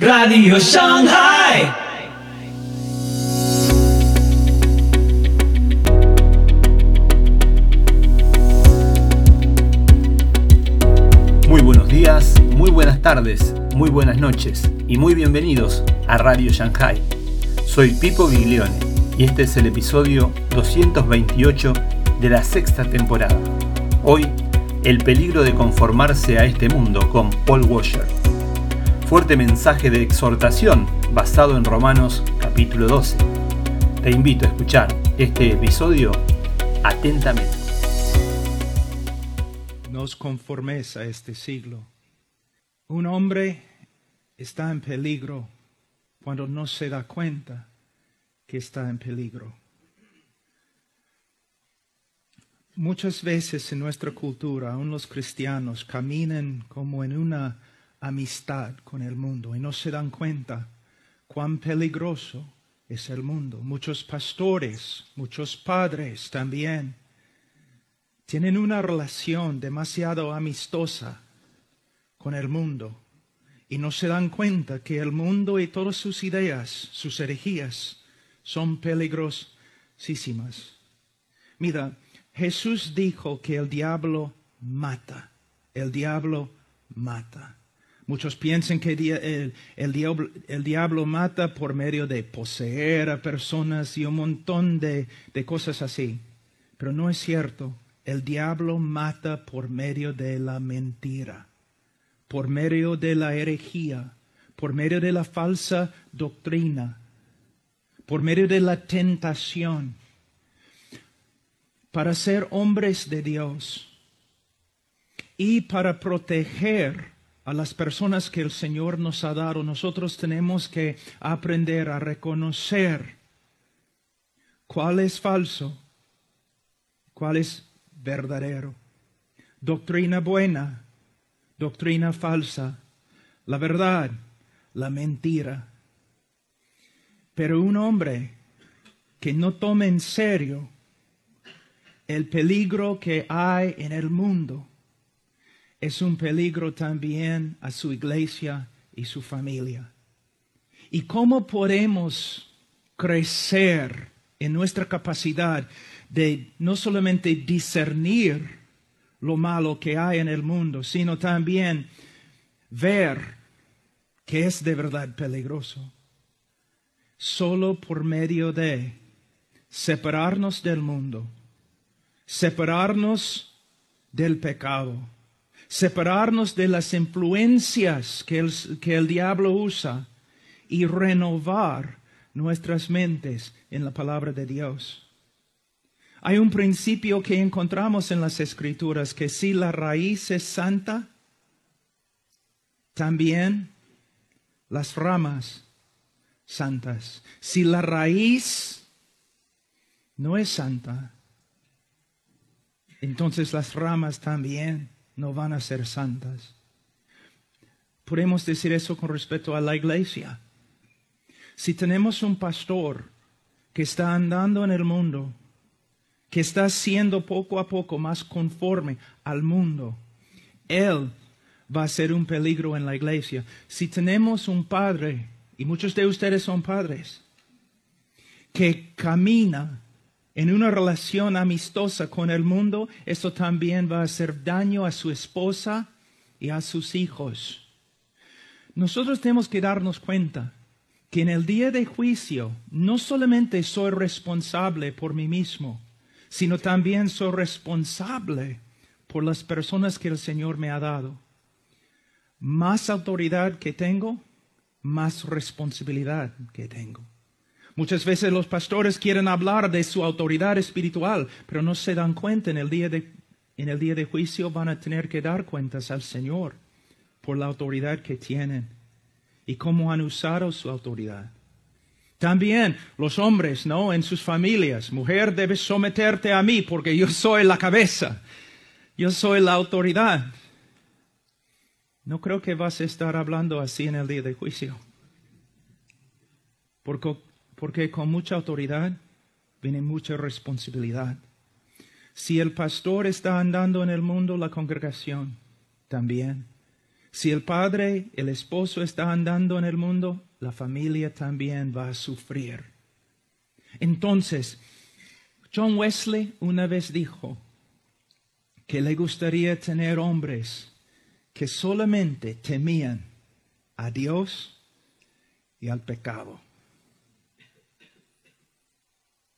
Radio Shanghai. Muy buenos días, muy buenas tardes, muy buenas noches y muy bienvenidos a Radio Shanghai. Soy Pipo Giglione y este es el episodio 228 de la sexta temporada. Hoy, el peligro de conformarse a este mundo con Paul Washer. Fuerte mensaje de exhortación basado en Romanos capítulo 12. Te invito a escuchar este episodio atentamente. No os conforméis a este siglo. Un hombre está en peligro cuando no se da cuenta que está en peligro. Muchas veces en nuestra cultura, aún los cristianos caminan como en una amistad con el mundo y no se dan cuenta cuán peligroso es el mundo. Muchos pastores, muchos padres también tienen una relación demasiado amistosa con el mundo y no se dan cuenta que el mundo y todas sus ideas, sus herejías, son peligrosísimas. Mira, Jesús dijo que el diablo mata, el diablo mata. Muchos piensan que el, diablo, mata por medio de poseer a personas y un montón de, de cosas así. Pero no es cierto. El diablo mata por medio de la mentira, por medio de la herejía, por medio de la falsa doctrina, por medio de la tentación. Para ser hombres de Dios y para proteger a las personas que el Señor nos ha dado, nosotros tenemos que aprender a reconocer cuál es falso, cuál es verdadero. Doctrina buena, doctrina falsa, la verdad, la mentira. Pero un hombre que no tome en serio el peligro que hay en el mundo, es un peligro también a su iglesia y su familia. ¿Y cómo podemos crecer en nuestra capacidad de no solamente discernir lo malo que hay en el mundo, sino también ver que es de verdad peligroso? Solo por medio de separarnos del mundo, separarnos del pecado separarnos de las influencias que el, que el diablo usa y renovar nuestras mentes en la palabra de Dios. Hay un principio que encontramos en las escrituras que si la raíz es santa, también las ramas santas. Si la raíz no es santa, entonces las ramas también no van a ser santas. Podemos decir eso con respecto a la iglesia. Si tenemos un pastor que está andando en el mundo, que está siendo poco a poco más conforme al mundo, él va a ser un peligro en la iglesia. Si tenemos un padre, y muchos de ustedes son padres, que camina en una relación amistosa con el mundo, esto también va a hacer daño a su esposa y a sus hijos. Nosotros tenemos que darnos cuenta que en el día de juicio no solamente soy responsable por mí mismo, sino también soy responsable por las personas que el Señor me ha dado. Más autoridad que tengo, más responsabilidad que tengo. Muchas veces los pastores quieren hablar de su autoridad espiritual, pero no se dan cuenta en el día de, en el día de juicio van a tener que dar cuentas al Señor por la autoridad que tienen y cómo han usado su autoridad. También los hombres, ¿no? En sus familias, mujer, debes someterte a mí porque yo soy la cabeza, yo soy la autoridad. No creo que vas a estar hablando así en el día de juicio. Porque porque con mucha autoridad viene mucha responsabilidad. Si el pastor está andando en el mundo, la congregación también. Si el padre, el esposo está andando en el mundo, la familia también va a sufrir. Entonces, John Wesley una vez dijo que le gustaría tener hombres que solamente temían a Dios y al pecado.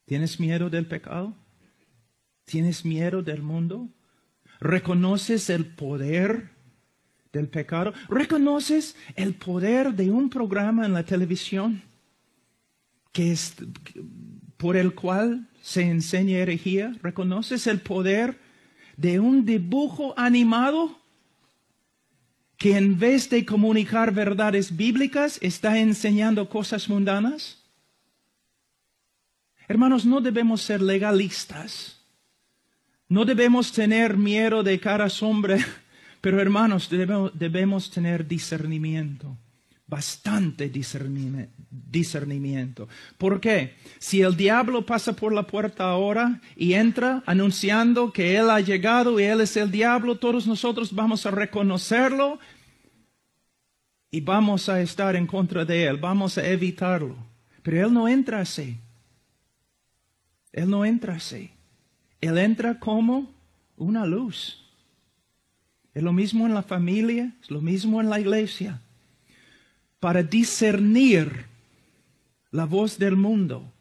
¿Tienes miedo del pecado? ¿Tienes miedo del mundo? ¿Reconoces el poder del pecado? ¿Reconoces el poder de un programa en la televisión que es, por el cual se enseña herejía? ¿Reconoces el poder de un dibujo animado que en vez de comunicar verdades bíblicas está enseñando cosas mundanas? Hermanos, no debemos ser legalistas. No debemos tener miedo de cara sombra, pero hermanos, debemos, tener discernimiento, bastante discernimiento. ¿Por qué? Si el diablo pasa por la puerta ahora y entra anunciando que él ha llegado y él es el diablo, todos nosotros vamos a reconocerlo y vamos a estar en contra de él, vamos a evitarlo. Pero él no entra así. Él no entra así. Él entra como una luz. Es lo mismo en la familia, es lo mismo en la iglesia. Para discernir la voz del mundo,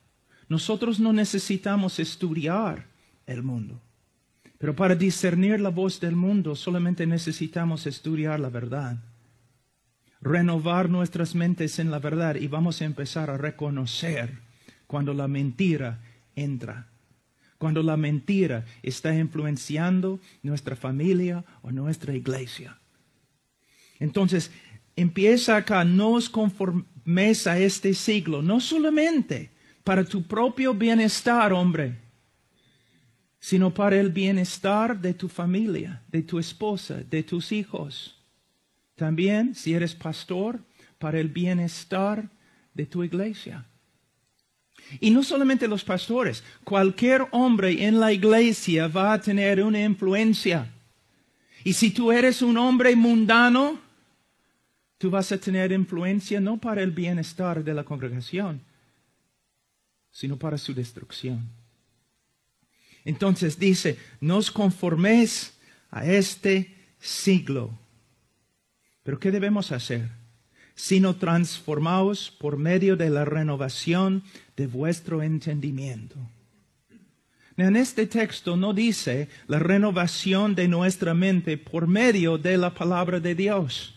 nosotros no necesitamos estudiar el mundo. Pero para discernir la voz del mundo solamente necesitamos estudiar la verdad. Renovar nuestras mentes en la verdad y vamos a empezar a reconocer cuando la mentira entra. Cuando la mentira está influenciando nuestra familia o nuestra iglesia. Entonces, empieza acá, no os conformes a este siglo, no solamente para tu propio bienestar, hombre, sino para el bienestar de tu familia, de tu esposa, de tus hijos. También, si eres pastor, para el bienestar de tu iglesia. Y no solamente los pastores, cualquier hombre en la iglesia va a tener una influencia. Y si tú eres un hombre mundano, tú vas a tener influencia no para el bienestar de la congregación, sino para su destrucción. Entonces dice, no os conforméis a este siglo. Pero ¿qué debemos hacer? Sino transformaos por medio de la renovación de vuestro entendimiento. En este texto no dice la renovación de nuestra mente por medio de la palabra de Dios.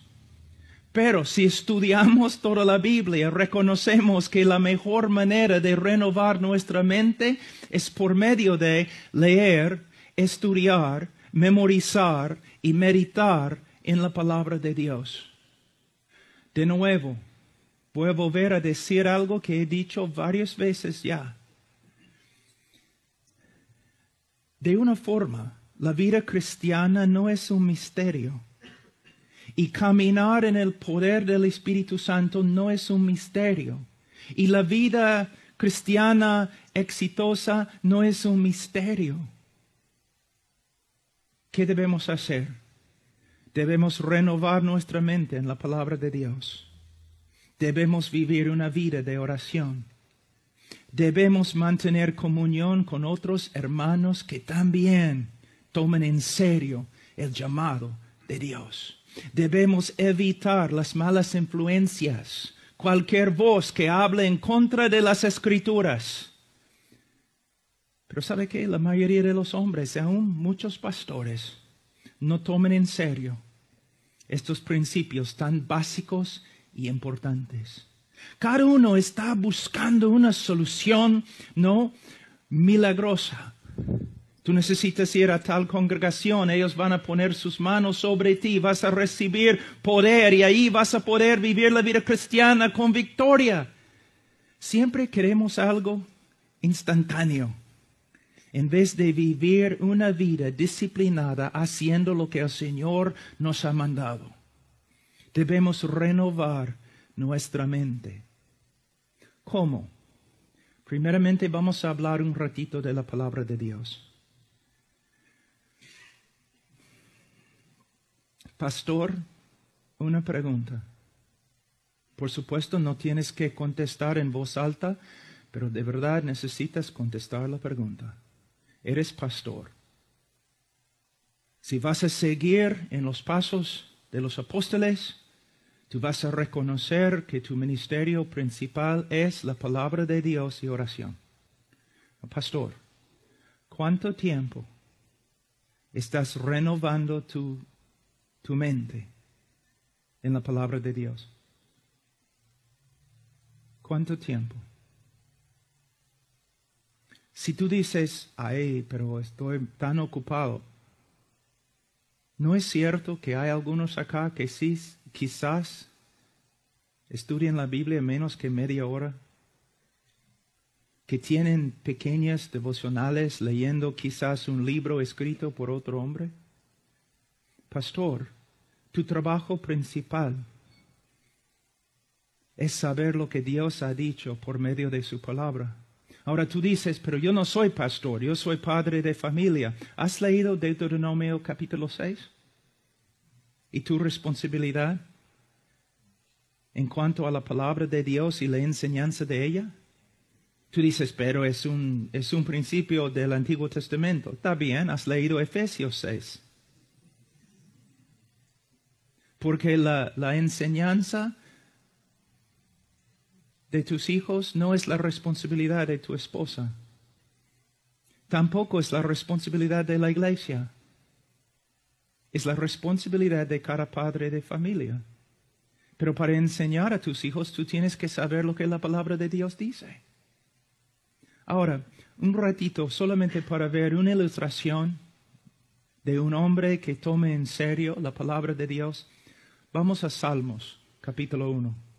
Pero si estudiamos toda la Biblia, reconocemos que la mejor manera de renovar nuestra mente es por medio de leer, estudiar, memorizar y meditar en la palabra de Dios. De nuevo, voy a volver a decir algo que he dicho varias veces ya. De una forma, la vida cristiana no es un misterio. Y caminar en el poder del Espíritu Santo no es un misterio. Y la vida cristiana exitosa no es un misterio. ¿Qué debemos hacer? Debemos renovar nuestra mente en la palabra de Dios. Debemos vivir una vida de oración. Debemos mantener comunión con otros hermanos que también tomen en serio el llamado de Dios. Debemos evitar las malas influencias, cualquier voz que hable en contra de las escrituras. Pero ¿sabe qué? La mayoría de los hombres, aún muchos pastores, no tomen en serio estos principios tan básicos y importantes. Cada uno está buscando una solución no milagrosa. Tú necesitas ir a tal congregación, ellos van a poner sus manos sobre ti, vas a recibir poder y ahí vas a poder vivir la vida cristiana con victoria. Siempre queremos algo instantáneo en vez de vivir una vida disciplinada haciendo lo que el Señor nos ha mandado. Debemos renovar nuestra mente. ¿Cómo? Primeramente vamos a hablar un ratito de la palabra de Dios. Pastor, una pregunta. Por supuesto, no tienes que contestar en voz alta, pero de verdad necesitas contestar la pregunta. Eres pastor. Si vas a seguir en los pasos de los apóstoles, tú vas a reconocer que tu ministerio principal es la palabra de Dios y oración. Pastor, ¿cuánto tiempo estás renovando tu, tu mente en la palabra de Dios? ¿Cuánto tiempo? Si tú dices, ay, pero estoy tan ocupado, ¿no es cierto que hay algunos acá que sí, quizás estudian la Biblia menos que media hora? que tienen pequeñas devocionales leyendo quizás un libro escrito por otro hombre? Pastor, tu trabajo principal es saber lo que Dios ha dicho por medio de su palabra. Ahora tú dices, pero yo no soy pastor, yo soy padre de familia. ¿Has leído Deuteronomio capítulo 6? ¿Y tu responsabilidad en cuanto a la palabra de Dios y la enseñanza de ella? Tú dices, pero es un, es un principio del Antiguo Testamento. Está bien, has leído Efesios 6. Porque la, la enseñanza de tus hijos no es la responsabilidad de tu esposa. Tampoco es la responsabilidad de la iglesia. Es la responsabilidad de cada padre de familia. Pero para enseñar a tus hijos tú tienes que saber lo que la palabra de Dios dice. Ahora, un ratito solamente para ver una ilustración de un hombre que tome en serio la palabra de Dios. Vamos a Salmos, capítulo 1.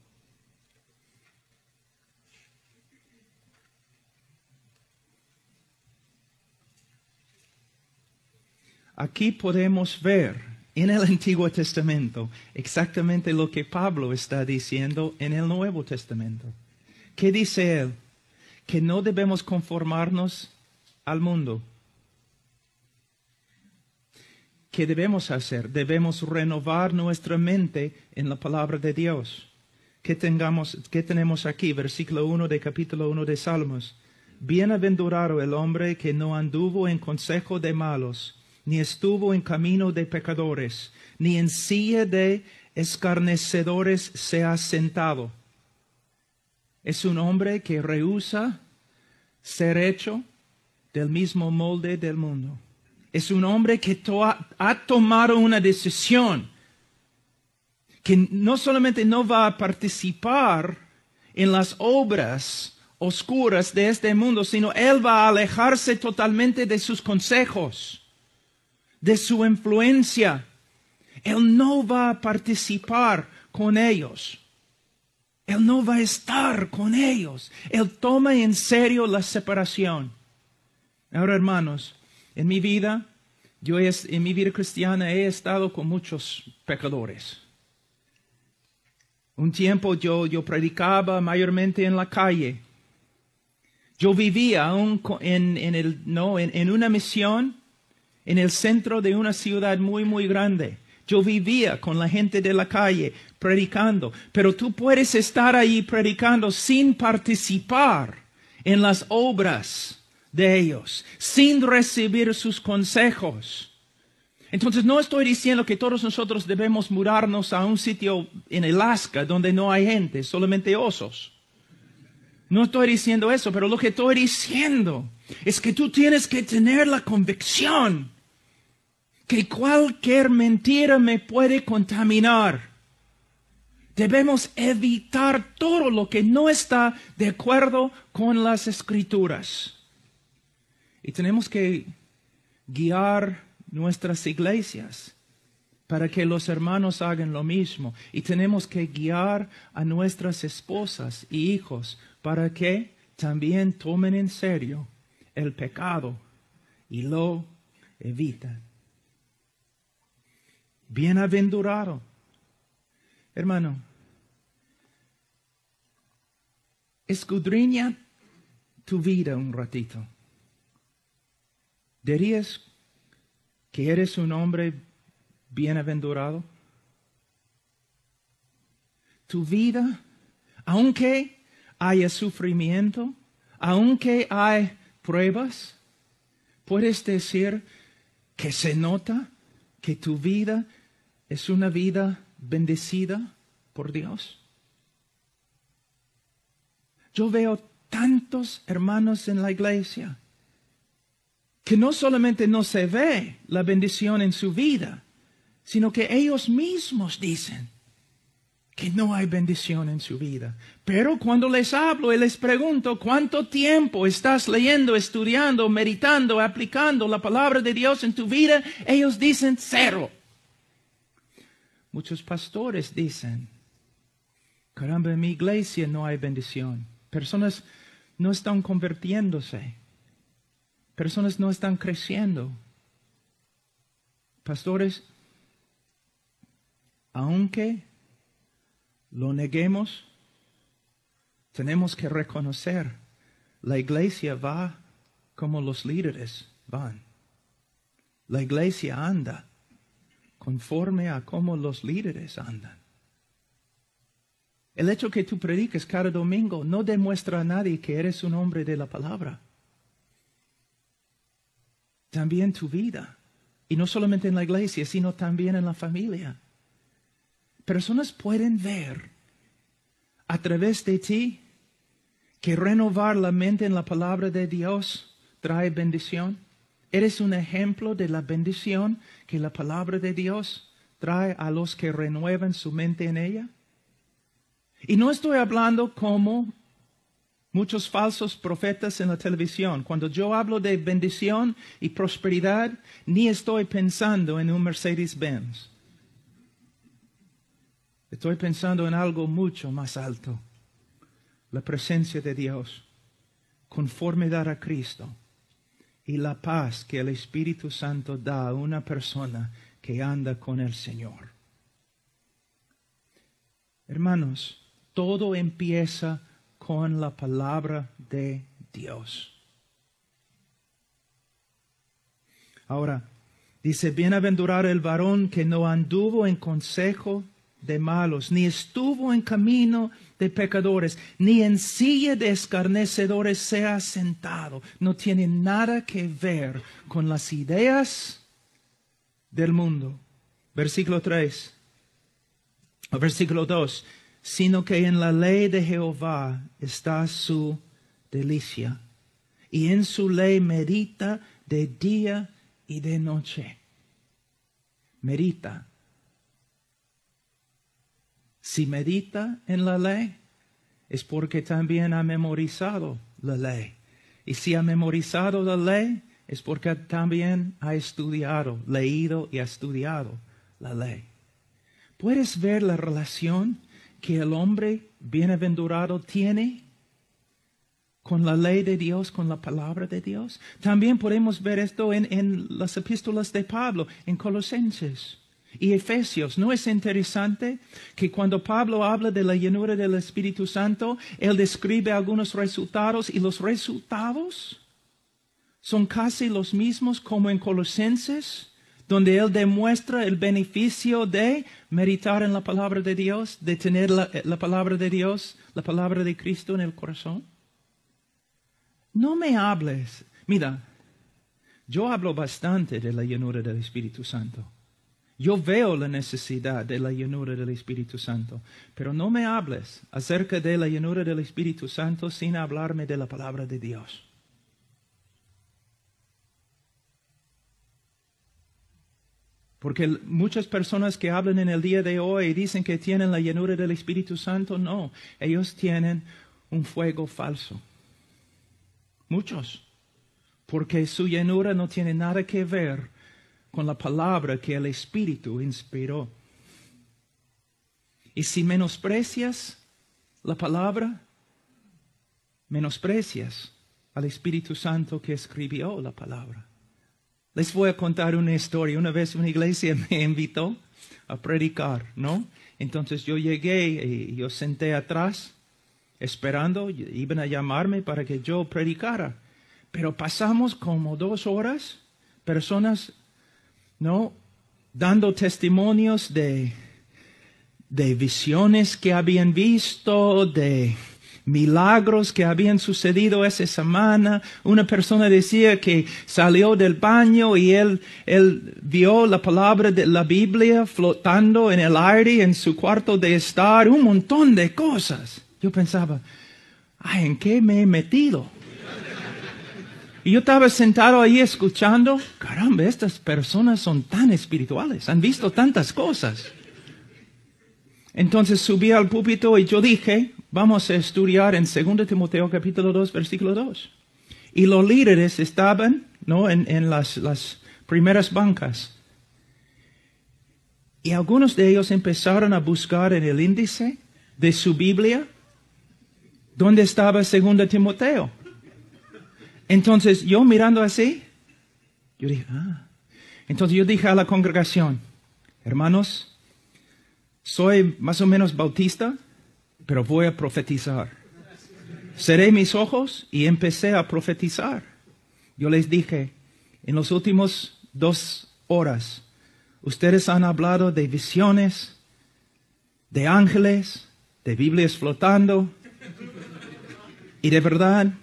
Aquí podemos ver en el Antiguo Testamento exactamente lo que Pablo está diciendo en el Nuevo Testamento. ¿Qué dice él? que no debemos conformarnos al mundo. ¿Qué debemos hacer? Debemos renovar nuestra mente en la palabra de Dios. ¿Qué, tenemos aquí? Versículo 1 de capítulo 1 de Salmos. Bienaventurado el hombre que no anduvo en consejo de malos, ni estuvo en camino de pecadores, ni en silla de escarnecedores se ha sentado es un hombre que rehúsa ser hecho del mismo molde del mundo. Es un hombre que ha tomado una decisión que no solamente no va a participar en las obras oscuras de este mundo, sino él va a alejarse totalmente de sus consejos, de su influencia. Él no va a participar con ellos. Él no va a estar con ellos. Él toma en serio la separación. Ahora, hermanos, en mi vida, yo en mi vida cristiana he estado con muchos pecadores. Un tiempo yo, yo predicaba mayormente en la calle. Yo vivía en, en, el, no, en una misión en el centro de una ciudad muy, muy grande. Yo vivía con la gente de la calle predicando, pero tú puedes estar ahí predicando sin participar en las obras de ellos, sin recibir sus consejos. Entonces no estoy diciendo que todos nosotros debemos mudarnos a un sitio en Alaska donde no hay gente, solamente osos. No estoy diciendo eso, pero lo que estoy diciendo es que tú tienes que tener la convicción que cualquier mentira me puede contaminar. Debemos evitar todo lo que no está de acuerdo con las escrituras. Y tenemos que guiar nuestras iglesias para que los hermanos hagan lo mismo. Y tenemos que guiar a nuestras esposas y hijos para que también tomen en serio el pecado y lo eviten. Bienaventurado. Hermano, escudriña tu vida un ratito. ¿Dirías que eres un hombre bienaventurado? tu vida, aunque haya sufrimiento, aunque hay pruebas, puedes decir que se nota que tu vida es una vida bendecida por Dios. Yo veo tantos hermanos en la iglesia que no solamente no se ve la bendición en su vida, sino que ellos mismos dicen que no hay bendición en su vida. Pero cuando les hablo y les pregunto cuánto tiempo estás leyendo, estudiando, meditando, aplicando la palabra de Dios en tu vida, ellos dicen cero. Muchos pastores dicen, caramba, en mi iglesia no hay bendición. Personas no están convirtiéndose. Personas no están creciendo. Pastores, aunque lo neguemos, tenemos que reconocer, la iglesia va como los líderes van. La iglesia anda conforme a cómo los líderes andan. El hecho que tú prediques cada domingo no demuestra a nadie que eres un hombre de la palabra también tu vida. Y no solamente en la iglesia, sino también en la familia. Personas pueden ver a través de ti que renovar la mente en la palabra de Dios trae bendición. Eres un ejemplo de la bendición que la palabra de Dios trae a los que renuevan su mente en ella. Y no estoy hablando como muchos falsos profetas en la televisión. Cuando yo hablo de bendición y prosperidad, ni estoy pensando en un Mercedes-Benz. Estoy pensando en algo mucho más alto. La presencia de Dios, conformidad a Cristo y la paz que el Espíritu Santo da a una persona que anda con el Señor. Hermanos, todo empieza con la palabra de Dios. Ahora, dice, bienaventurado el varón que no anduvo en consejo de malos, ni estuvo en camino de pecadores, ni en silla de escarnecedores sea sentado. No tiene nada que ver con las ideas del mundo. Versículo 3. Versículo 2 sino que en la ley de Jehová está su delicia, y en su ley medita de día y de noche. Medita. Si medita en la ley, es porque también ha memorizado la ley. Y si ha memorizado la ley, es porque también ha estudiado, leído y ha estudiado la ley. ¿Puedes ver la relación que el hombre bienaventurado tiene con la ley de Dios, con la palabra de Dios. También podemos ver esto en, las epístolas de Pablo, en Colosenses y Efesios. ¿No es interesante que cuando Pablo habla de la llenura del Espíritu Santo, él describe algunos resultados y los resultados son casi los mismos como en Colosenses? donde Él demuestra el beneficio de meditar en la palabra de Dios, de tener la, palabra de Dios, la palabra de Cristo en el corazón. No me hables. Mira, yo hablo bastante de la llenura del Espíritu Santo. Yo veo la necesidad de la llenura del Espíritu Santo, pero no me hables acerca de la llenura del Espíritu Santo sin hablarme de la palabra de Dios. Porque muchas personas que hablan en el día de hoy dicen que tienen la llenura del Espíritu Santo, no, ellos tienen un fuego falso. Muchos. Porque su llenura no tiene nada que ver con la palabra que el Espíritu inspiró. Y si menosprecias la palabra, menosprecias al Espíritu Santo que escribió la palabra. Les voy a contar una historia. Una vez una iglesia me invitó a predicar, ¿no? Entonces yo llegué y yo senté atrás esperando, iban a llamarme para que yo predicara. Pero pasamos como dos horas, personas, ¿no? Dando testimonios de, de visiones que habían visto, de milagros que habían sucedido esa semana. Una persona decía que salió del baño y él, él vio la palabra de la Biblia flotando en el aire en su cuarto de estar, un montón de cosas. Yo pensaba, ay, ¿en qué me he metido? Y yo estaba sentado ahí escuchando, caramba, estas personas son tan espirituales, han visto tantas cosas. Entonces subí al púlpito y yo dije, vamos a estudiar en 2 Timoteo capítulo 2, versículo 2. Y los líderes estaban ¿no? en, las primeras bancas. Y algunos de ellos empezaron a buscar en el índice de su Biblia dónde estaba 2 Timoteo. Entonces yo mirando así, yo dije, ah. Entonces yo dije a la congregación, hermanos, soy más o menos bautista, pero voy a profetizar. Cerré mis ojos y empecé a profetizar. Yo les dije, en los últimos dos horas, ustedes han hablado de visiones, de ángeles, de Biblias flotando, y de verdad,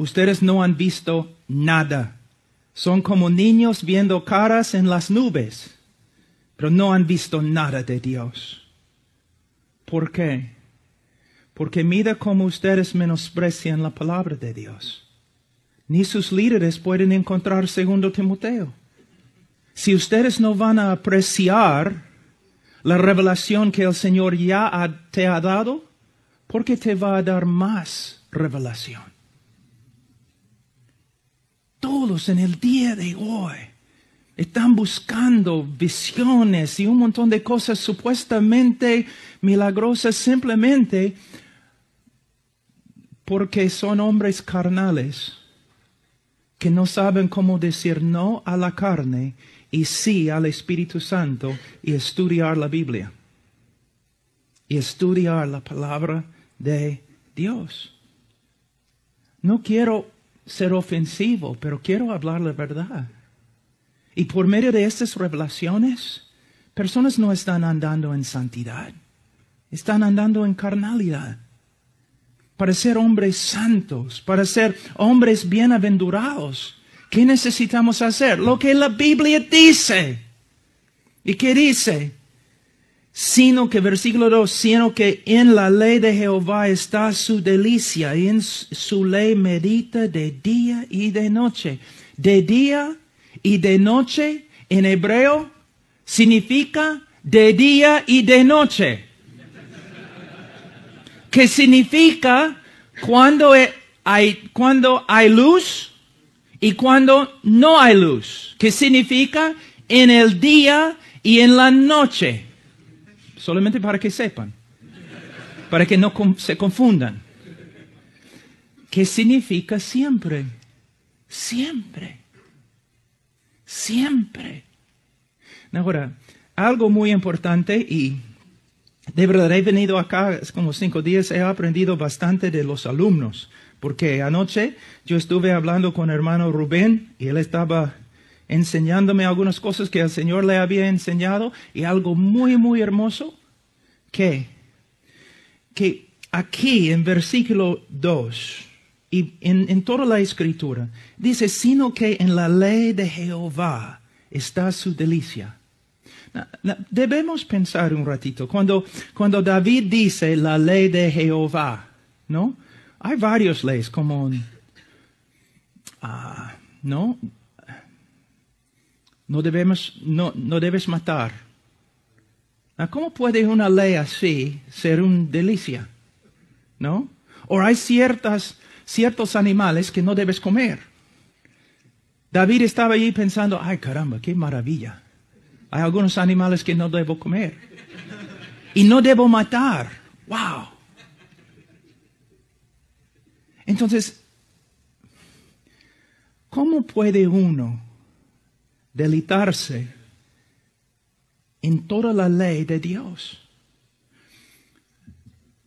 ustedes no han visto nada. Son como niños viendo caras en las nubes pero no han visto nada de Dios. ¿Por qué? Porque mira cómo ustedes menosprecian la palabra de Dios. Ni sus líderes pueden encontrar segundo Timoteo. Si ustedes no van a apreciar la revelación que el Señor ya te ha dado, ¿por qué te va a dar más revelación? Todos en el día de hoy están buscando visiones y un montón de cosas supuestamente milagrosas simplemente porque son hombres carnales que no saben cómo decir no a la carne y sí al Espíritu Santo y estudiar la Biblia y estudiar la palabra de Dios. No quiero ser ofensivo, pero quiero hablar la verdad. Y por medio de estas revelaciones, personas no están andando en santidad, están andando en carnalidad. Para ser hombres santos, para ser hombres bienaventurados, ¿qué necesitamos hacer? Lo que la Biblia dice. ¿Y qué dice? Sino que, versículo 2, sino que en la ley de Jehová está su delicia, y en su ley medita de día y de noche. De día y de noche en hebreo significa de día y de noche. ¿Qué significa cuando hay, cuando hay luz y cuando no hay luz. ¿Qué significa en el día y en la noche. Solamente para que sepan. Para que no se confundan. ¿Qué significa siempre? Siempre. Siempre. Ahora, algo muy importante y de verdad he venido acá, como cinco días, he aprendido bastante de los alumnos, porque anoche yo estuve hablando con hermano Rubén y él estaba enseñándome algunas cosas que el Señor le había enseñado y algo muy, muy hermoso, que, que aquí en versículo 2, y en, toda la escritura. Dice, sino que en la ley de Jehová está su delicia. Debemos pensar un ratito. Cuando, cuando David dice la ley de Jehová, ¿no? Hay varias leyes como, ah, ¿no? No debemos, no, no debes matar. ¿Cómo puede una ley así ser una delicia? ¿No? O hay ciertas ciertos animales que no debes comer. David estaba allí pensando, ay caramba, qué maravilla. Hay algunos animales que no debo comer. Y no debo matar. Wow. Entonces, ¿cómo puede uno delitarse en toda la ley de Dios?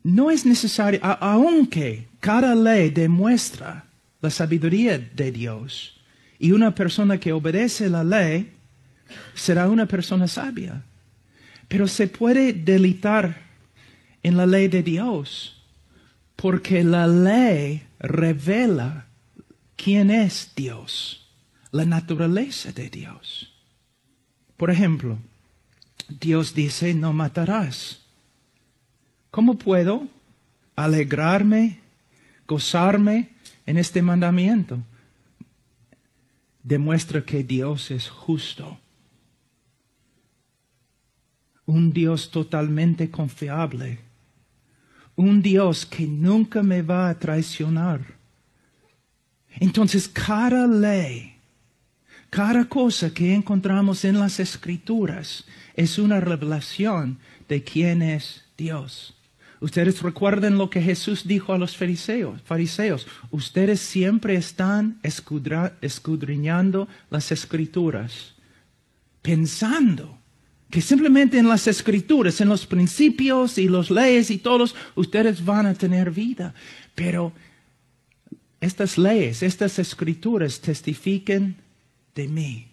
No es necesario, aunque cada ley demuestra la sabiduría de Dios y una persona que obedece la ley será una persona sabia. Pero se puede delitar en la ley de Dios, porque la ley revela quién es Dios, la naturaleza de Dios. Por ejemplo, Dios dice, no matarás. ¿Cómo puedo alegrarme, gozarme en este mandamiento? Demuestra que Dios es justo. Un Dios totalmente confiable. Un Dios que nunca me va a traicionar. Entonces, cada ley, cada cosa que encontramos en las escrituras es una revelación de quién es Dios. Ustedes recuerden lo que Jesús dijo a los fariseos. fariseos ustedes siempre están escudriñando las escrituras, pensando que simplemente en las escrituras, en los principios y los leyes y todos, ustedes van a tener vida. Pero estas leyes, estas escrituras testifiquen de mí.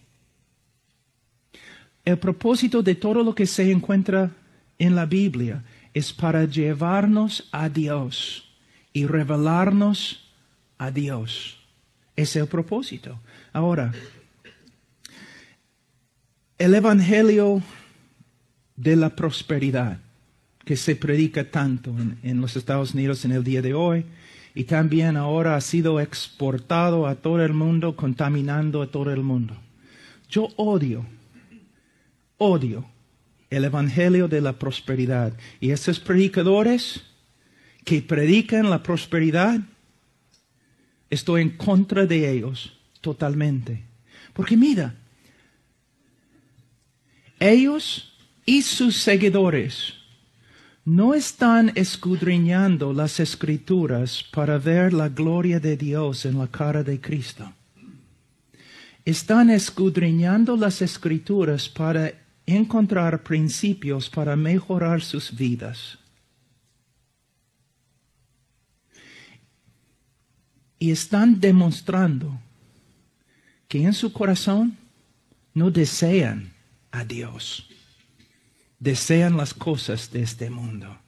El propósito de todo lo que se encuentra en la Biblia es para llevarnos a Dios y revelarnos a Dios. Es el propósito. Ahora, el Evangelio de la prosperidad que se predica tanto en, los Estados Unidos en el día de hoy y también ahora ha sido exportado a todo el mundo, contaminando a todo el mundo. Yo odio, odio el Evangelio de la prosperidad. Y esos predicadores que predican la prosperidad, estoy en contra de ellos totalmente. Porque mira, ellos y sus seguidores no están escudriñando las escrituras para ver la gloria de Dios en la cara de Cristo. Están escudriñando las escrituras para encontrar principios para mejorar sus vidas. Y están demostrando que en su corazón no desean a Dios, desean las cosas de este mundo.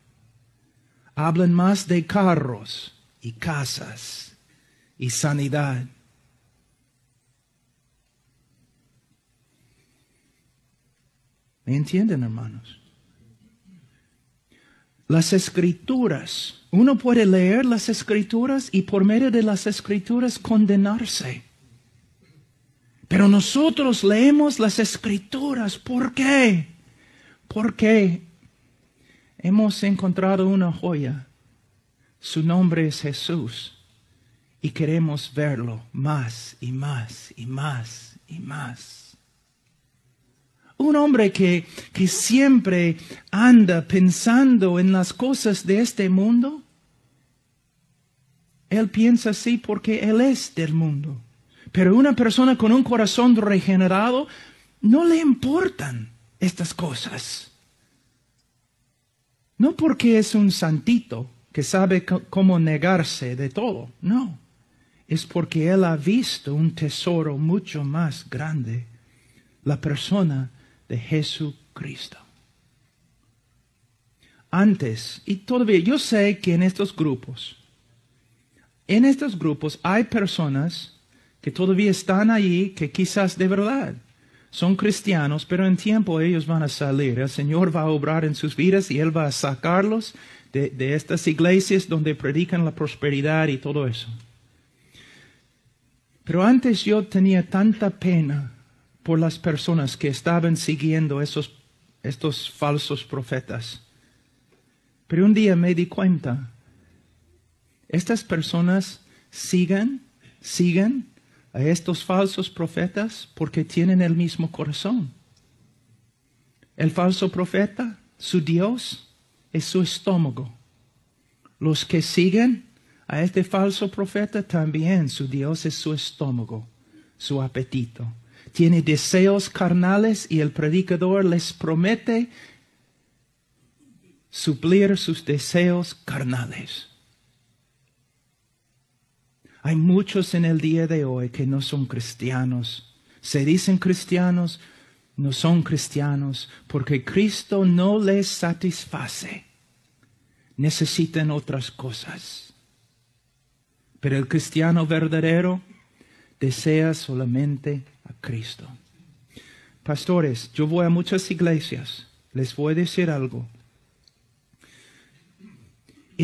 Hablan más de carros y casas y sanidad ¿Me entienden, hermanos? Las escrituras, uno puede leer las escrituras y por medio de las escrituras condenarse. Pero nosotros leemos las escrituras. ¿Por qué? Porque hemos encontrado una joya. Su nombre es Jesús. Y queremos verlo más y más y más y más. Un hombre que, que siempre anda pensando en las cosas de este mundo. Él piensa así porque Él es del mundo. Pero una persona con un corazón regenerado no le importan estas cosas. No porque es un santito que sabe cómo negarse de todo, no. Es porque Él ha visto un tesoro mucho más grande, la persona de Jesucristo. Antes, y todavía yo sé que en estos grupos, en estos grupos hay personas que todavía están allí, que quizás de verdad son cristianos, pero en tiempo ellos van a salir. El Señor va a obrar en sus vidas y Él va a sacarlos de, estas iglesias donde predican la prosperidad y todo eso. Pero antes yo tenía tanta pena por las personas que estaban siguiendo esos, estos falsos profetas. Pero un día me di cuenta, estas personas siguen, siguen a estos falsos profetas porque tienen el mismo corazón. El falso profeta, su Dios, es su estómago. Los que siguen a este falso profeta también su Dios es su estómago, su apetito tiene deseos carnales y el predicador les promete suplir sus deseos carnales. Hay muchos en el día de hoy que no son cristianos. Se dicen cristianos, no son cristianos porque Cristo no les satisface. Necesitan otras cosas. Pero el cristiano verdadero desea solamente a Cristo. Pastores, yo voy a muchas iglesias. Les voy a decir algo.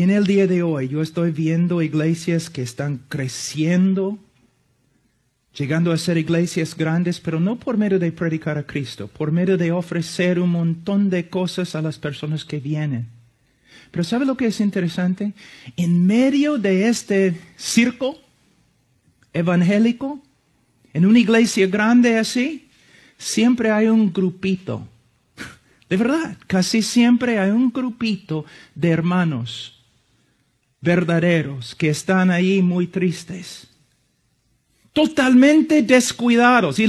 En el día de hoy yo estoy viendo iglesias que están creciendo, llegando a ser iglesias grandes, pero no por medio de predicar a Cristo, por medio de ofrecer un montón de cosas a las personas que vienen. Pero ¿sabe lo que es interesante? En medio de este circo evangélico, en una iglesia grande así, siempre hay un grupito. De verdad, casi siempre hay un grupito de hermanos verdaderos que están ahí muy tristes. Totalmente descuidados. Y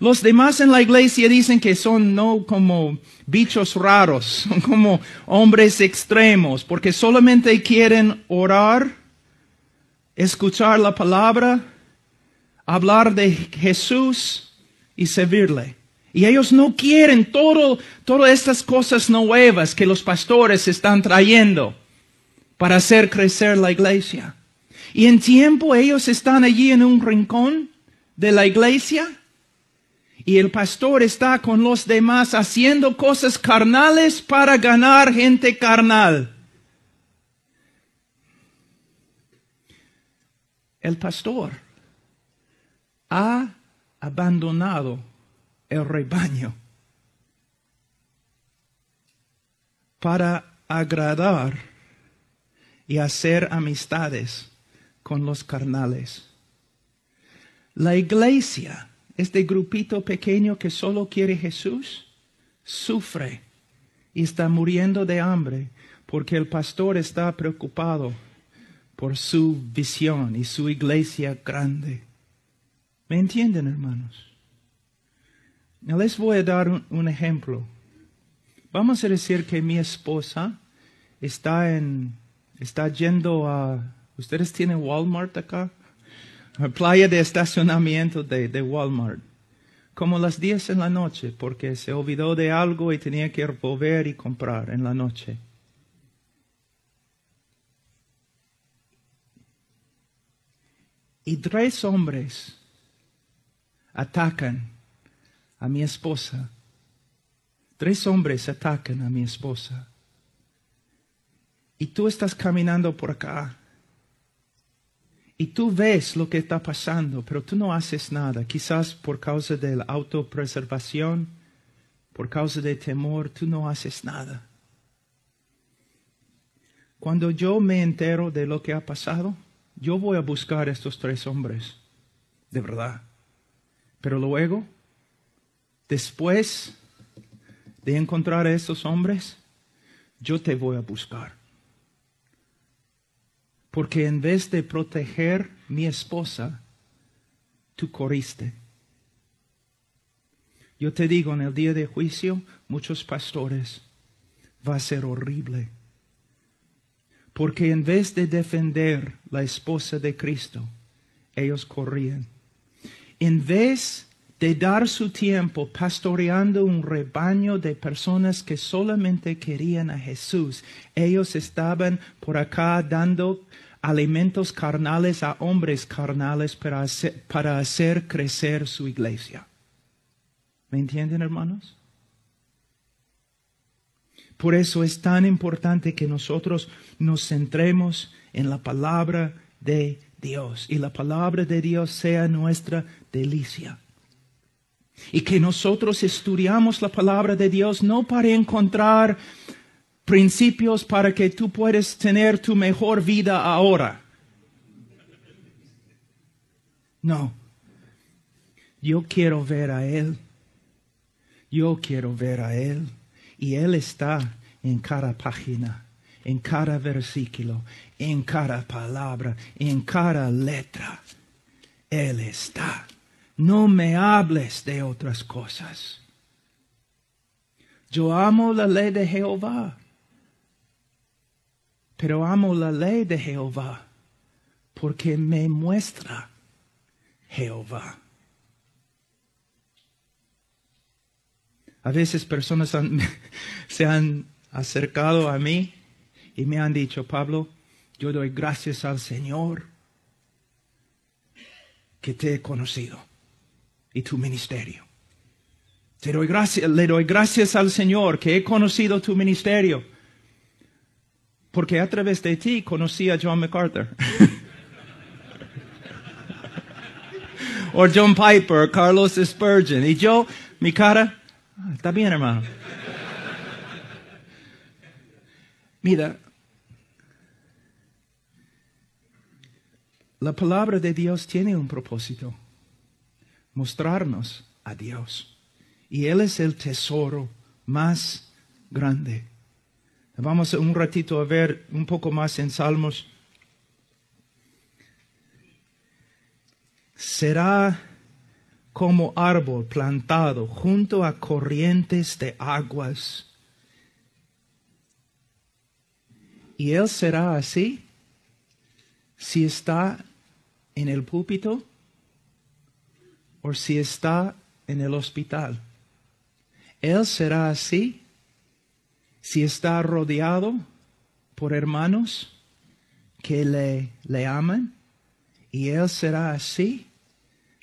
los demás en la iglesia dicen que son no como bichos raros, son como hombres extremos, porque solamente quieren orar, escuchar la palabra, hablar de Jesús y servirle. Y ellos no quieren todo, todas estas cosas nuevas que los pastores están trayendo para hacer crecer la iglesia. Y en tiempo ellos están allí en un rincón de la iglesia y el pastor está con los demás haciendo cosas carnales para ganar gente carnal. El pastor ha abandonado el rebaño para agradar y hacer amistades con los carnales. La iglesia, este grupito pequeño que solo quiere Jesús, sufre y está muriendo de hambre porque el pastor está preocupado por su visión y su iglesia grande. ¿Me entienden, hermanos? Les voy a dar un, ejemplo. Vamos a decir que mi esposa está en, está yendo a, ¿ustedes tienen Walmart acá? A playa de estacionamiento de, de Walmart. Como las 10 en la noche, porque se olvidó de algo y tenía que volver y comprar en la noche. Y tres hombres atacan a mi esposa. Tres hombres atacan a mi esposa. Y tú estás caminando por acá. Y tú ves lo que está pasando, pero tú no haces nada. Quizás por causa de la autopreservación, por causa de temor, tú no haces nada. Cuando yo me entero de lo que ha pasado, yo voy a buscar a estos tres hombres. De verdad. Pero luego, después de encontrar a estos hombres, yo te voy a buscar. Porque en vez de proteger mi esposa, tú corriste. Yo te digo, en el día de juicio, muchos pastores, va a ser horrible. Porque en vez de defender la esposa de Cristo, ellos corrían en vez de dar su tiempo pastoreando un rebaño de personas que solamente querían a Jesús, ellos estaban por acá dando alimentos carnales a hombres carnales para hacer, para hacer crecer su iglesia. ¿Me entienden, hermanos? Por eso es tan importante que nosotros nos centremos en la palabra de Dios y la palabra de Dios sea nuestra delicia. Y que nosotros estudiamos la palabra de Dios no para encontrar principios para que tú puedas tener tu mejor vida ahora. No. Yo quiero ver a Él. Yo quiero ver a Él. Y Él está en cada página en cada versículo, en cada palabra, en cada letra. Él está. No me hables de otras cosas. Yo amo la ley de Jehová, pero amo la ley de Jehová porque me muestra Jehová. A veces personas se han acercado a mí y me han dicho, Pablo, yo doy gracias al Señor que te he conocido y tu ministerio. Te doy le doy gracias al Señor que he conocido tu ministerio. Porque a través de ti conocí a John MacArthur. o John Piper, Carlos Spurgeon. Y yo, mi cara, "Ah, está bien, hermano. Mira, la palabra de Dios tiene un propósito, mostrarnos a Dios. Y Él es el tesoro más grande. Vamos un ratito a ver un poco más en Salmos. Será como árbol plantado junto a corrientes de aguas. Y él será así si está en el púlpito o si está en el hospital. Él será así si está rodeado por hermanos que le, le aman. Y él será así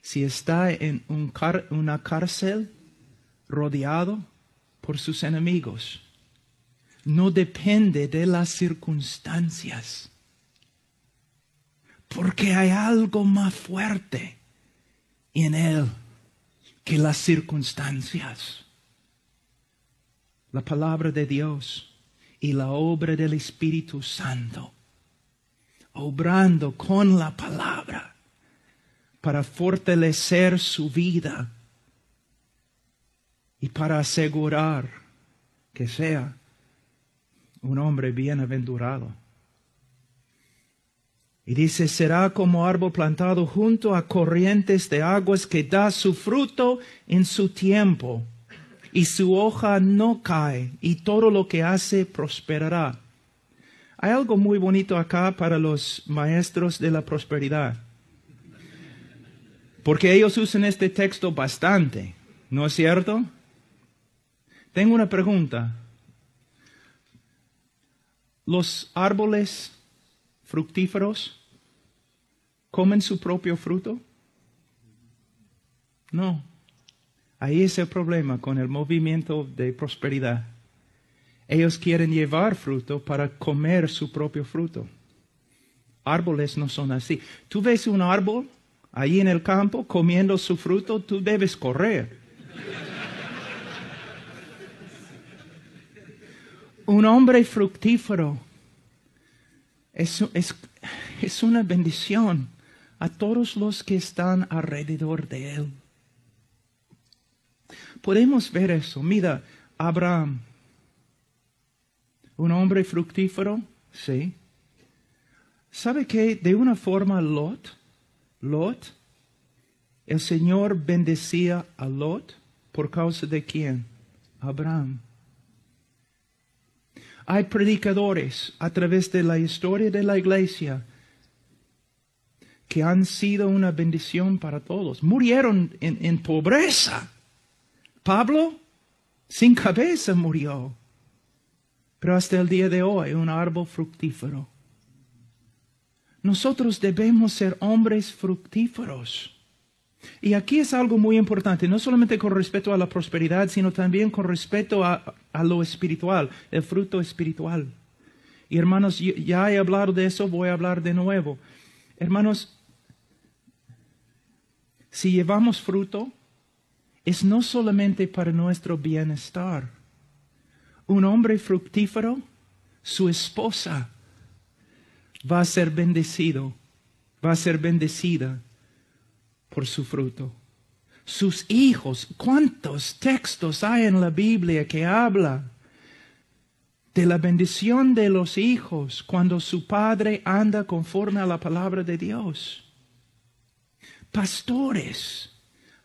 si está en un car- una cárcel rodeado por sus enemigos. No depende de las circunstancias. Porque hay algo más fuerte en él que las circunstancias. La palabra de Dios y la obra del Espíritu Santo, obrando con la palabra para fortalecer su vida y para asegurar que sea un hombre bienaventurado. Y dice, será como árbol plantado junto a corrientes de aguas que da su fruto en su tiempo, y su hoja no cae, y todo lo que hace prosperará. Hay algo muy bonito acá para los maestros de la prosperidad, porque ellos usan este texto bastante, ¿no es cierto? Tengo una pregunta. ¿Los árboles fructíferos comen su propio fruto? No. Ahí es el problema con el movimiento de prosperidad. Ellos quieren llevar fruto para comer su propio fruto. Árboles no son así. Tú ves un árbol ahí en el campo comiendo su fruto, tú debes correr. un hombre fructífero es, es, una bendición a todos los que están alrededor de él. Podemos ver eso. Mira, Abraham, un hombre fructífero, sí. ¿Sabe que de una forma Lot, Lot, el Señor bendecía a Lot por causa de quién? Abraham. Hay predicadores a través de la historia de la iglesia que han sido una bendición para todos. Murieron en, en pobreza. Pablo sin cabeza murió. Pero hasta el día de hoy un árbol fructífero. Nosotros debemos ser hombres fructíferos. Y aquí es algo muy importante, no solamente con respecto a la prosperidad, sino también con respecto a, a lo espiritual, el fruto espiritual. Y hermanos, ya he hablado de eso, voy a hablar de nuevo. Hermanos, si llevamos fruto, es no solamente para nuestro bienestar. Un hombre fructífero, su esposa, va a ser bendecido, va a ser bendecida por su fruto. Sus hijos, ¿cuántos textos hay en la Biblia que habla de la bendición de los hijos cuando su padre anda conforme a la palabra de Dios? Pastores.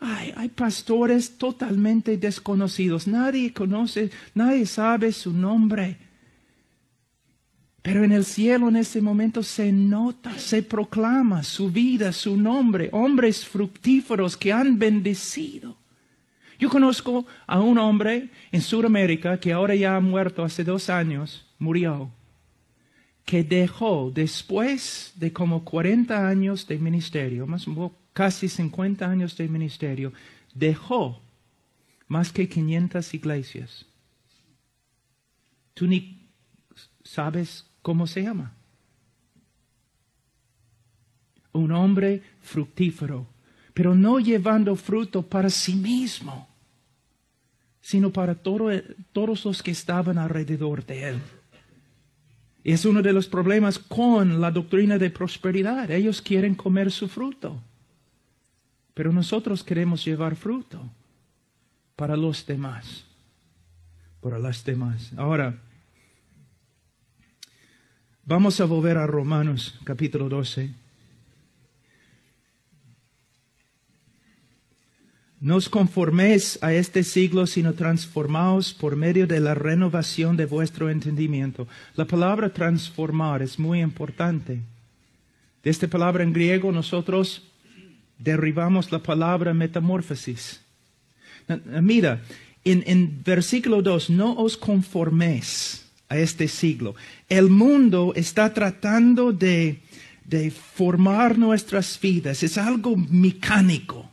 Ay, hay pastores totalmente desconocidos. Nadie conoce, nadie sabe su nombre. Pero en el cielo en ese momento se nota, se proclama su vida, su nombre, hombres fructíferos que han bendecido. Yo conozco a un hombre en Sudamérica que ahora ya ha muerto hace dos años, murió, que dejó después de como 40 años de ministerio, más casi 50 años de ministerio, dejó más que 500 iglesias. Tú ni sabes cómo se llama. Un hombre fructífero, pero no llevando fruto para sí mismo, sino para todos los que estaban alrededor de él. Es uno de los problemas con la doctrina de prosperidad. Ellos quieren comer su fruto, pero nosotros queremos llevar fruto para los demás, para las demás. Ahora, vamos a volver a Romanos capítulo 12. No os conforméis a este siglo, sino transformaos por medio de la renovación de vuestro entendimiento. La palabra transformar es muy importante. De esta palabra en griego nosotros derribamos la palabra metamorfosis. Mira, en, en versículo 2, no os conforméis a este siglo. El mundo está tratando de, de formar nuestras vidas. Es algo mecánico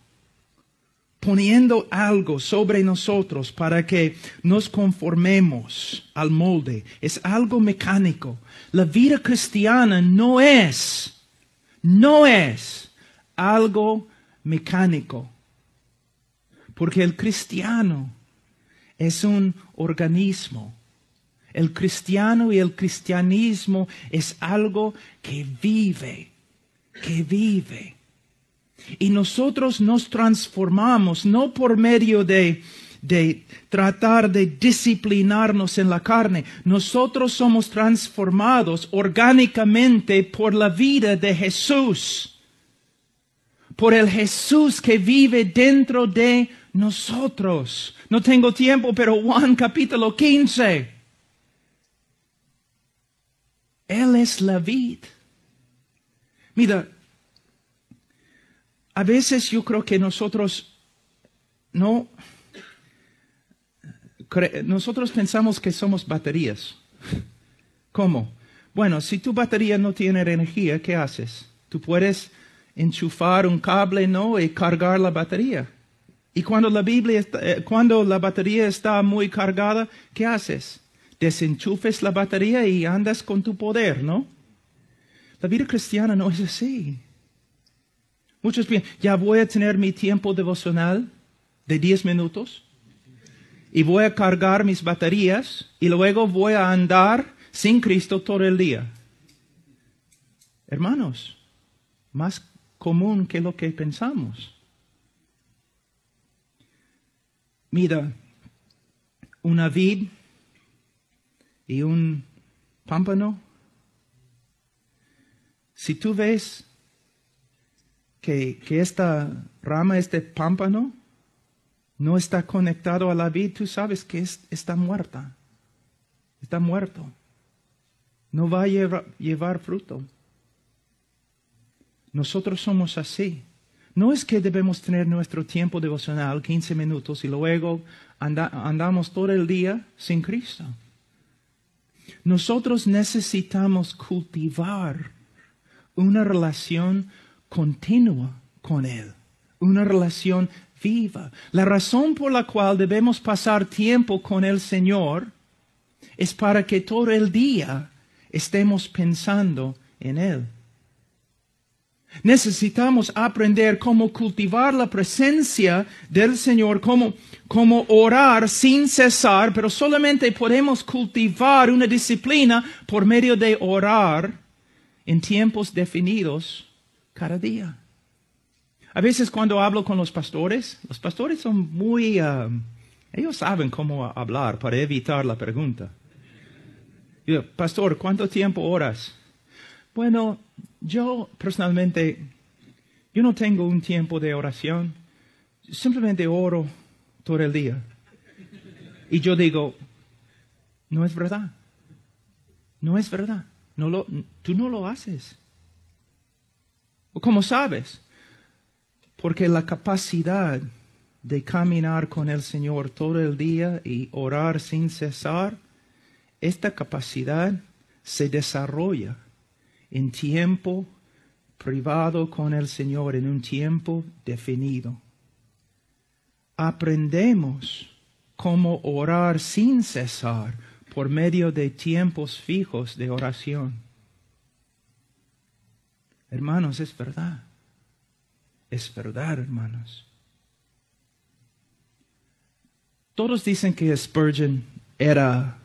poniendo algo sobre nosotros para que nos conformemos al molde. Es algo mecánico. La vida cristiana no es, no es algo mecánico. Porque el cristiano es un organismo. El cristiano y el cristianismo es algo que vive, que vive. Y nosotros nos transformamos no por medio de, tratar de disciplinarnos en la carne. Nosotros somos transformados orgánicamente por la vida de Jesús. Por el Jesús que vive dentro de nosotros. No tengo tiempo, pero Juan capítulo 15. Él es la vid. Mira, a veces yo creo que nosotros no, nosotros pensamos que somos baterías. ¿Cómo? Bueno, si tu batería no tiene energía, ¿qué haces? Tú puedes enchufar un cable, ¿no? Y cargar la batería. Y cuando la Biblia eh, cuando la batería está muy cargada, ¿qué haces? Desenchufes la batería y andas con tu poder, ¿no? La vida cristiana no es así. Muchos piensan, ya voy a tener mi tiempo devocional de 10 minutos y voy a cargar mis baterías y luego voy a andar sin Cristo todo el día. Hermanos, más común que lo que pensamos. Mira, una vid y un pámpano. Si tú ves que, esta rama, este pámpano, no está conectado a la vid, tú sabes que está muerta. Está muerto. No va a llevar, fruto. Nosotros somos así. No es que debemos tener nuestro tiempo devocional, 15 minutos, y luego andamos todo el día sin Cristo. Nosotros necesitamos cultivar una relación continua con Él, una relación viva. La razón por la cual debemos pasar tiempo con el Señor es para que todo el día estemos pensando en Él. Necesitamos aprender cómo cultivar la presencia del Señor, cómo, cómo, orar sin cesar, pero solamente podemos cultivar una disciplina por medio de orar en tiempos definidos cada día. A veces cuando hablo con los pastores, los pastores son muy... Ah, ellos saben cómo hablar para evitar la pregunta. Yo, Pastor, ¿cuánto tiempo oras? Bueno, yo personalmente, yo no tengo un tiempo de oración. Simplemente oro todo el día. Y yo digo, no es verdad. No es verdad. No lo, tú no lo haces. ¿Cómo sabes? Porque la capacidad de caminar con el Señor todo el día y orar sin cesar, esta capacidad se desarrolla en tiempo privado con el Señor, en un tiempo definido. Aprendemos cómo orar sin cesar por medio de tiempos fijos de oración. Hermanos, es verdad. Es verdad, hermanos. Todos dicen que Spurgeon era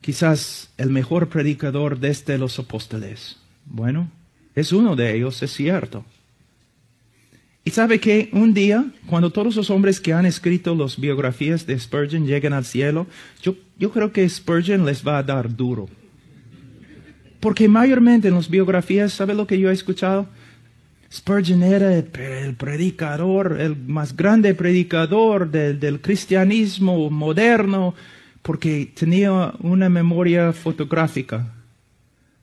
quizás el mejor predicador desde los apóstoles. Bueno, es uno de ellos, es cierto. Y sabe que un día, cuando todos los hombres que han escrito las biografías de Spurgeon lleguen al cielo, yo, yo creo que Spurgeon les va a dar duro. Porque mayormente en las biografías, ¿sabe lo que yo he escuchado? Spurgeon era el, predicador, el más grande predicador del, cristianismo moderno, porque tenía una memoria fotográfica,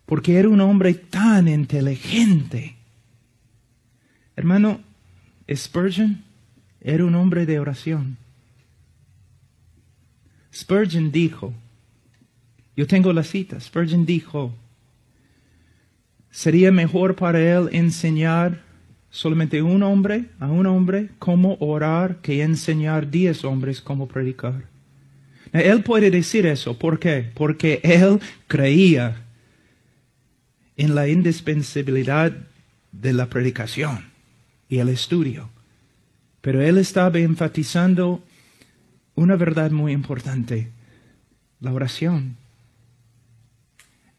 porque era un hombre tan inteligente. Hermano, Spurgeon era un hombre de oración. Spurgeon dijo, yo tengo la cita, Spurgeon dijo, Sería mejor para él enseñar solamente un hombre a un hombre cómo orar que enseñar diez hombres cómo predicar. Él puede decir eso. ¿Por qué? Porque él creía en la indispensabilidad de la predicación y el estudio. Pero él estaba enfatizando una verdad muy importante, la oración.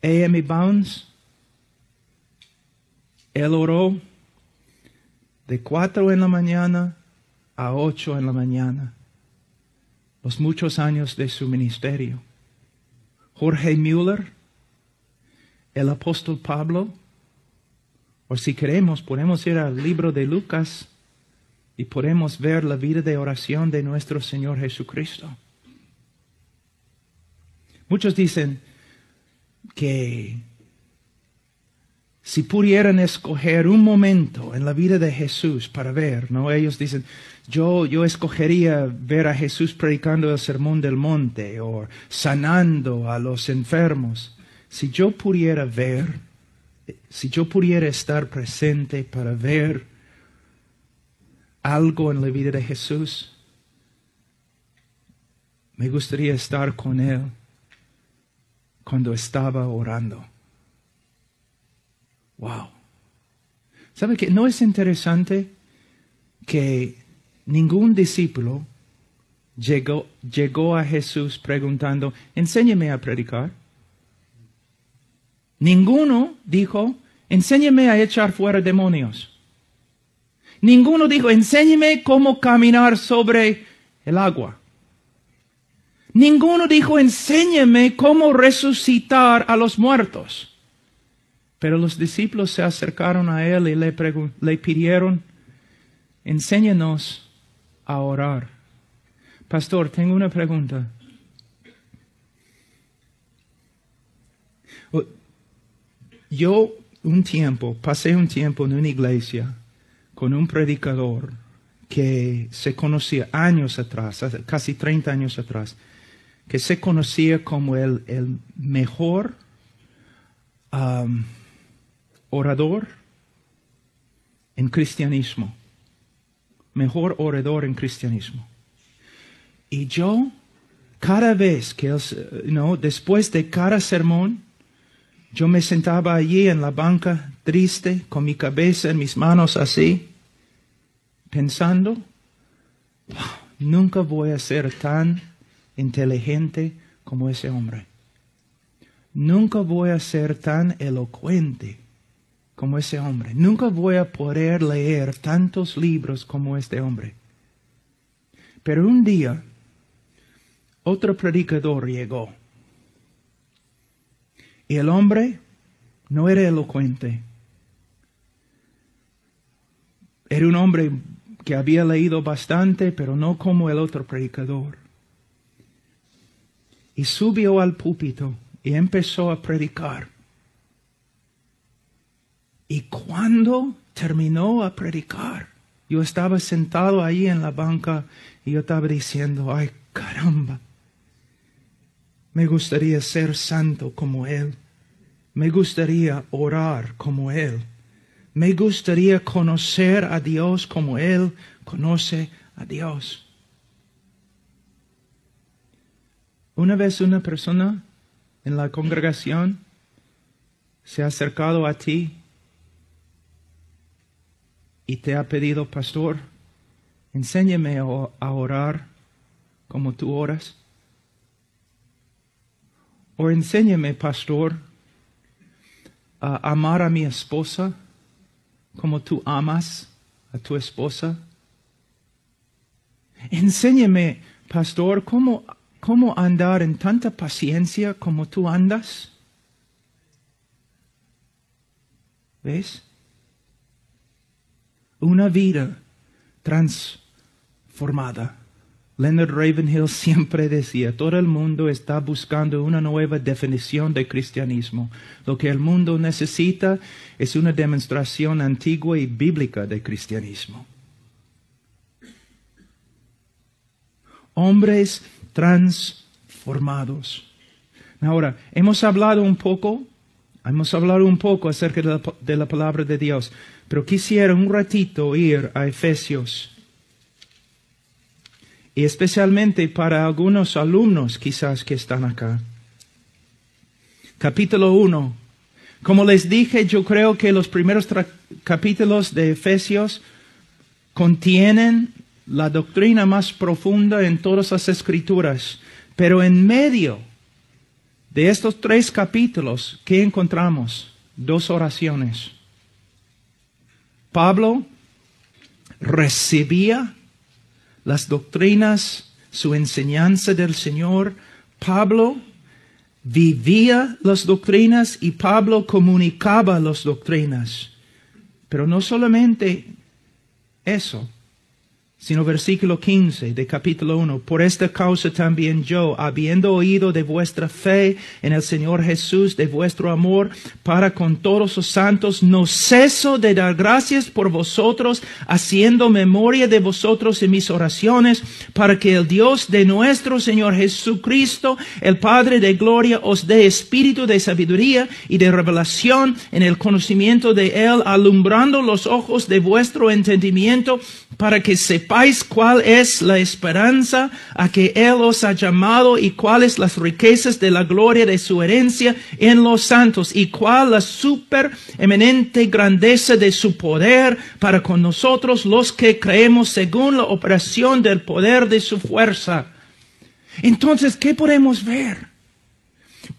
A.M. Bounds él oró de cuatro en la mañana a ocho en la mañana, los muchos años de su ministerio. Jorge Müller, el apóstol Pablo, o si queremos, podemos ir al libro de Lucas y podemos ver la vida de oración de nuestro Señor Jesucristo. Muchos dicen que si pudieran escoger un momento en la vida de Jesús para ver, ¿no? Ellos dicen, yo, yo escogería ver a Jesús predicando el sermón del monte o sanando a los enfermos. Si yo pudiera ver, si yo pudiera estar presente para ver algo en la vida de Jesús, me gustaría estar con Él cuando estaba orando. Wow. ¿Sabe que no es interesante que ningún discípulo llegó, llegó a Jesús preguntando, enséñeme a predicar? Ninguno dijo, enséñeme a echar fuera demonios. Ninguno dijo, enséñeme cómo caminar sobre el agua. Ninguno dijo, enséñeme cómo resucitar a los muertos. Pero los discípulos se acercaron a él y le, le pidieron, enséñanos a orar. Pastor, tengo una pregunta. Yo un tiempo, pasé un tiempo en una iglesia con un predicador que se conocía años atrás, casi 30 años atrás, que se conocía como el, el mejor orador en cristianismo. Mejor orador en cristianismo. Y yo, cada vez que, no, después de cada sermón, yo me sentaba allí en la banca triste, con mi cabeza en mis manos así, pensando, nunca voy a ser tan inteligente como ese hombre. Nunca voy a ser tan elocuente como ese hombre. Nunca voy a poder leer tantos libros como este hombre. Pero un día, otro predicador llegó. Y el hombre no era elocuente. Era un hombre que había leído bastante, pero no como el otro predicador. Y subió al púlpito y empezó a predicar. Y cuando terminó a predicar, Yo estaba sentado ahí en la banca y yo estaba diciendo, ay caramba, me gustaría ser santo como Él. Me gustaría orar como Él. Me gustaría conocer a Dios como Él conoce a Dios. Una vez una persona en la congregación se ha acercado a ti y te ha pedido, pastor, enséñame a orar como tú oras. O enséñame, pastor, a amar a mi esposa como tú amas a tu esposa. Enséñame, pastor, cómo, cómo andar en tanta paciencia como tú andas. ¿Ves? Una vida transformada. Leonard Ravenhill siempre decía, todo el mundo está buscando una nueva definición de cristianismo. Lo que el mundo necesita es una demostración antigua y bíblica de cristianismo. Hombres transformados. Ahora, hemos hablado un poco, hemos hablado un poco acerca de la, de la palabra de Dios, pero quisiera un ratito ir a Efesios y especialmente para algunos alumnos quizás que están acá. Capítulo 1. Como les dije, yo creo que los primeros capítulos de Efesios contienen la doctrina más profunda en todas las escrituras, pero en medio de estos tres capítulos, ¿qué encontramos? Dos oraciones. Pablo recibía las doctrinas, su enseñanza del Señor. Pablo vivía las doctrinas y Pablo comunicaba las doctrinas. Pero no solamente eso, sino versículo 15 de capítulo 1. Por esta causa también yo, habiendo oído de vuestra fe en el Señor Jesús, de vuestro amor para con todos los santos, no ceso de dar gracias por vosotros, haciendo memoria de vosotros en mis oraciones, para que el Dios de nuestro Señor Jesucristo, el Padre de gloria, os dé espíritu de sabiduría y de revelación en el conocimiento de Él, alumbrando los ojos de vuestro entendimiento, para que sepáis cuál es la esperanza a que Él os ha llamado y cuáles las riquezas de la gloria de su herencia en los santos y cuál la super eminente grandeza de su poder para con nosotros los que creemos según la operación del poder de su fuerza. Entonces, ¿qué podemos ver?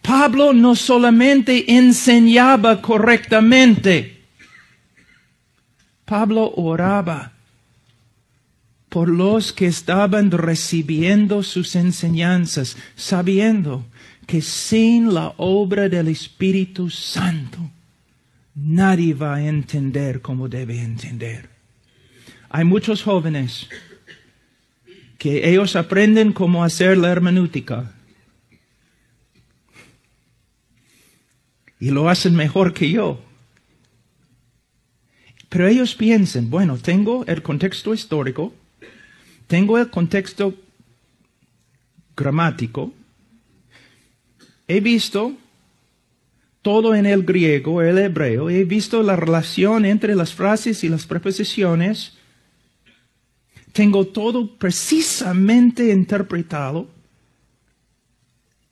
Pablo no solamente enseñaba correctamente, Pablo oraba por los que estaban recibiendo sus enseñanzas, sabiendo que sin la obra del Espíritu Santo nadie va a entender como debe entender. Hay muchos jóvenes que ellos aprenden cómo hacer la hermenéutica y lo hacen mejor que yo. Pero ellos piensan, bueno, tengo el contexto histórico, tengo el contexto gramático, he visto todo en el griego, el hebreo, he visto la relación entre las frases y las preposiciones, tengo todo precisamente interpretado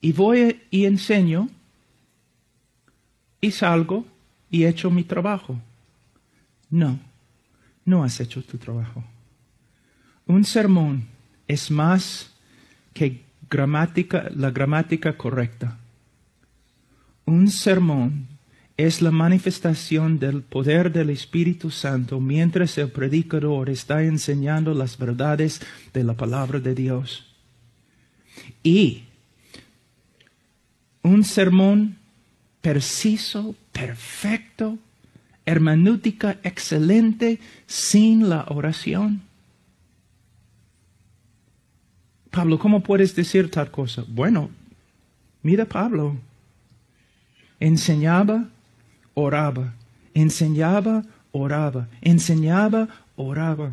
y voy y enseño y salgo y he hecho mi trabajo. No, no has hecho tu trabajo. Un sermón es más que gramática, la gramática correcta. Un sermón es la manifestación del poder del Espíritu Santo mientras el predicador está enseñando las verdades de la palabra de Dios. Y un sermón preciso, perfecto, hermenéutica excelente sin la oración Pablo, ¿cómo puedes decir tal cosa? Bueno, mira Pablo. Enseñaba, oraba. Enseñaba, oraba. Enseñaba, oraba.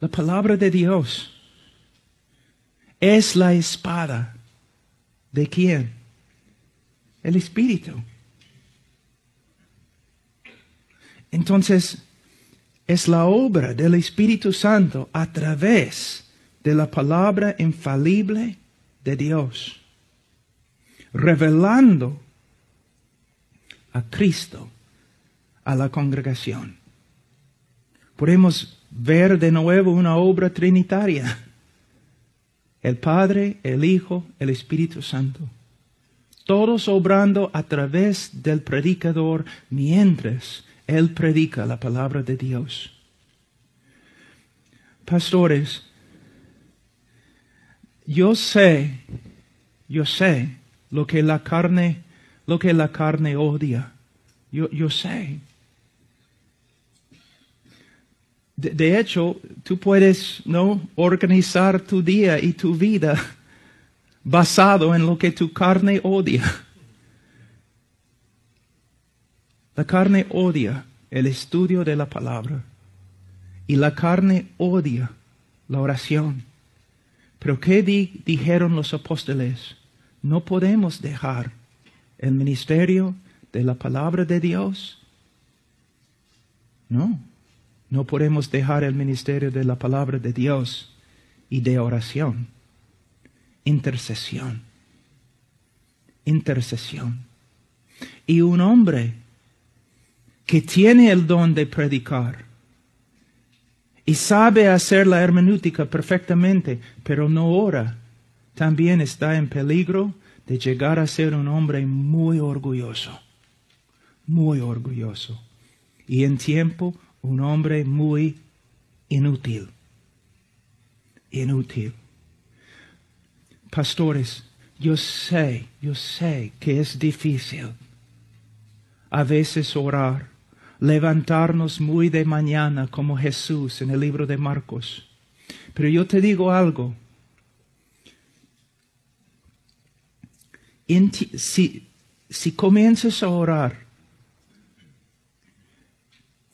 La palabra de Dios es la espada. ¿De quién? El Espíritu. Entonces, es la obra del Espíritu Santo a través de la palabra infalible de Dios, revelando a Cristo a la congregación. Podemos ver de nuevo una obra trinitaria. El Padre, el Hijo, el Espíritu Santo. Todos obrando a través del predicador mientras él predica la palabra de Dios. Pastores, yo sé, yo sé lo que la carne, lo que la carne odia. Yo, yo sé. De, hecho, tú puedes no organizar tu día y tu vida basado en lo que tu carne odia. La carne odia el estudio de la palabra y la carne odia la oración. Pero ¿qué di dijeron los apóstoles? No podemos dejar el ministerio de la palabra de Dios. No, no podemos dejar el ministerio de la palabra de Dios y de oración. Intercesión. Intercesión. Y un hombre que tiene el don de predicar. Y sabe hacer la hermenéutica perfectamente, pero no ora, también está en peligro de llegar a ser un hombre muy orgulloso, muy orgulloso, y en tiempo un hombre muy inútil, inútil. Pastores, yo sé, yo sé que es difícil a veces orar levantarnos muy de mañana como Jesús en el libro de Marcos. Pero yo te digo algo. si, si comienzas a orar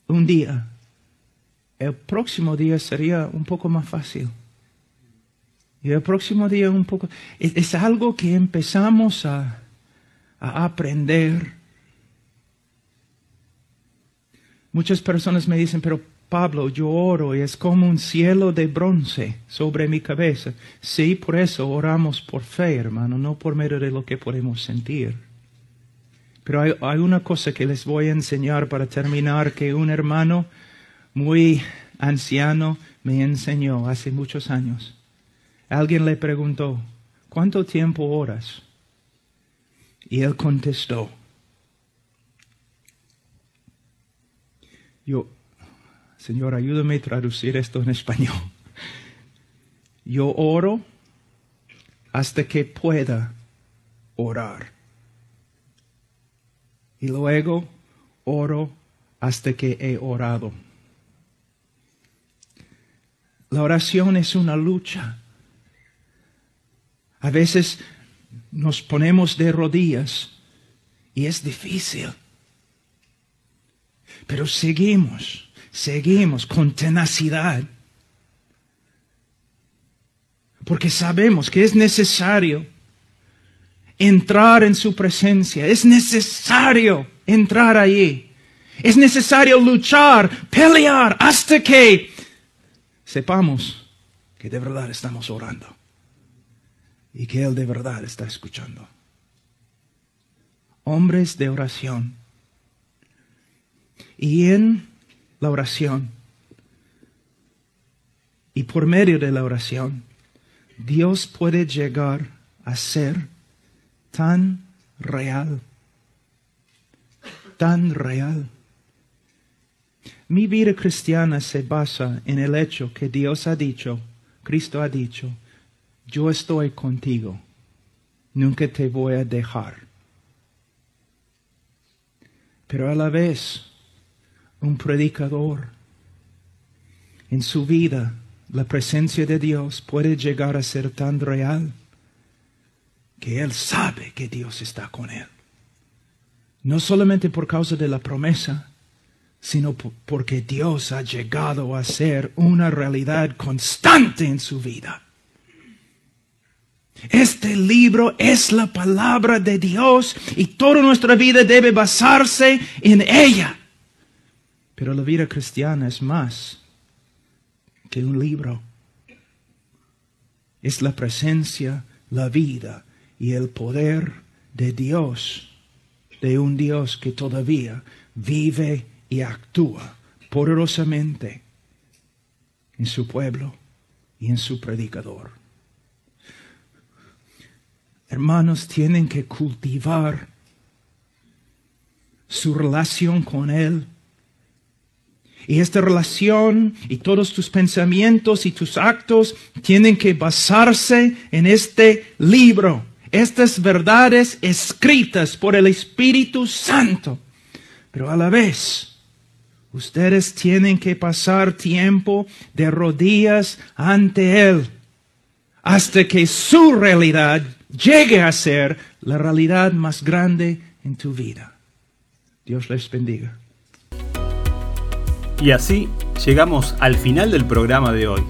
un día, el próximo día sería un poco más fácil. Y el próximo día un poco... Es, algo que empezamos a, a aprender Muchas personas me dicen, pero Pablo, yo oro y es como un cielo de bronce sobre mi cabeza. Sí, por eso oramos por fe, hermano, no por medio de lo que podemos sentir. Pero hay, hay una cosa que les voy a enseñar para terminar que un hermano muy anciano me enseñó hace muchos años. Alguien le preguntó, ¿cuánto tiempo oras? Y él contestó, Yo, Señor, ayúdame a traducir esto en español. Yo oro hasta que pueda orar. Y luego oro hasta que he orado. La oración es una lucha. A veces nos ponemos de rodillas y es difícil. Pero seguimos, seguimos con tenacidad. Porque sabemos que es necesario entrar en su presencia. Es necesario entrar allí. Es necesario luchar, pelear hasta que sepamos que de verdad estamos orando y que Él de verdad está escuchando. Hombres de oración y en la oración, y por medio de la oración, Dios puede llegar a ser tan real, tan real. Mi vida cristiana se basa en el hecho que Dios ha dicho, Cristo ha dicho, yo estoy contigo, nunca te voy a dejar. Pero a la vez, un predicador, en su vida la presencia de Dios puede llegar a ser tan real que él sabe que Dios está con él. No solamente por causa de la promesa, sino porque Dios ha llegado a ser una realidad constante en su vida. Este libro es la palabra de Dios y toda nuestra vida debe basarse en ella. Pero la vida cristiana es más que un libro. Es la presencia, la vida y el poder de Dios, de un Dios que todavía vive y actúa poderosamente en su pueblo y en su predicador. Hermanos, tienen que cultivar su relación con Él. Y esta relación y todos tus pensamientos y tus actos tienen que basarse en este libro, estas verdades escritas por el Espíritu Santo. Pero a la vez, ustedes tienen que pasar tiempo de rodillas ante Él hasta que su realidad llegue a ser la realidad más grande en tu vida. Dios les bendiga. Y así llegamos al final del programa de hoy.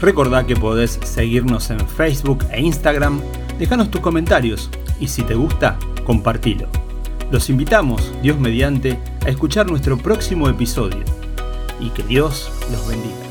Recordá que podés seguirnos en Facebook e Instagram, dejanos tus comentarios y si te gusta, compartilo. Los invitamos, Dios mediante, a escuchar nuestro próximo episodio y que Dios los bendiga.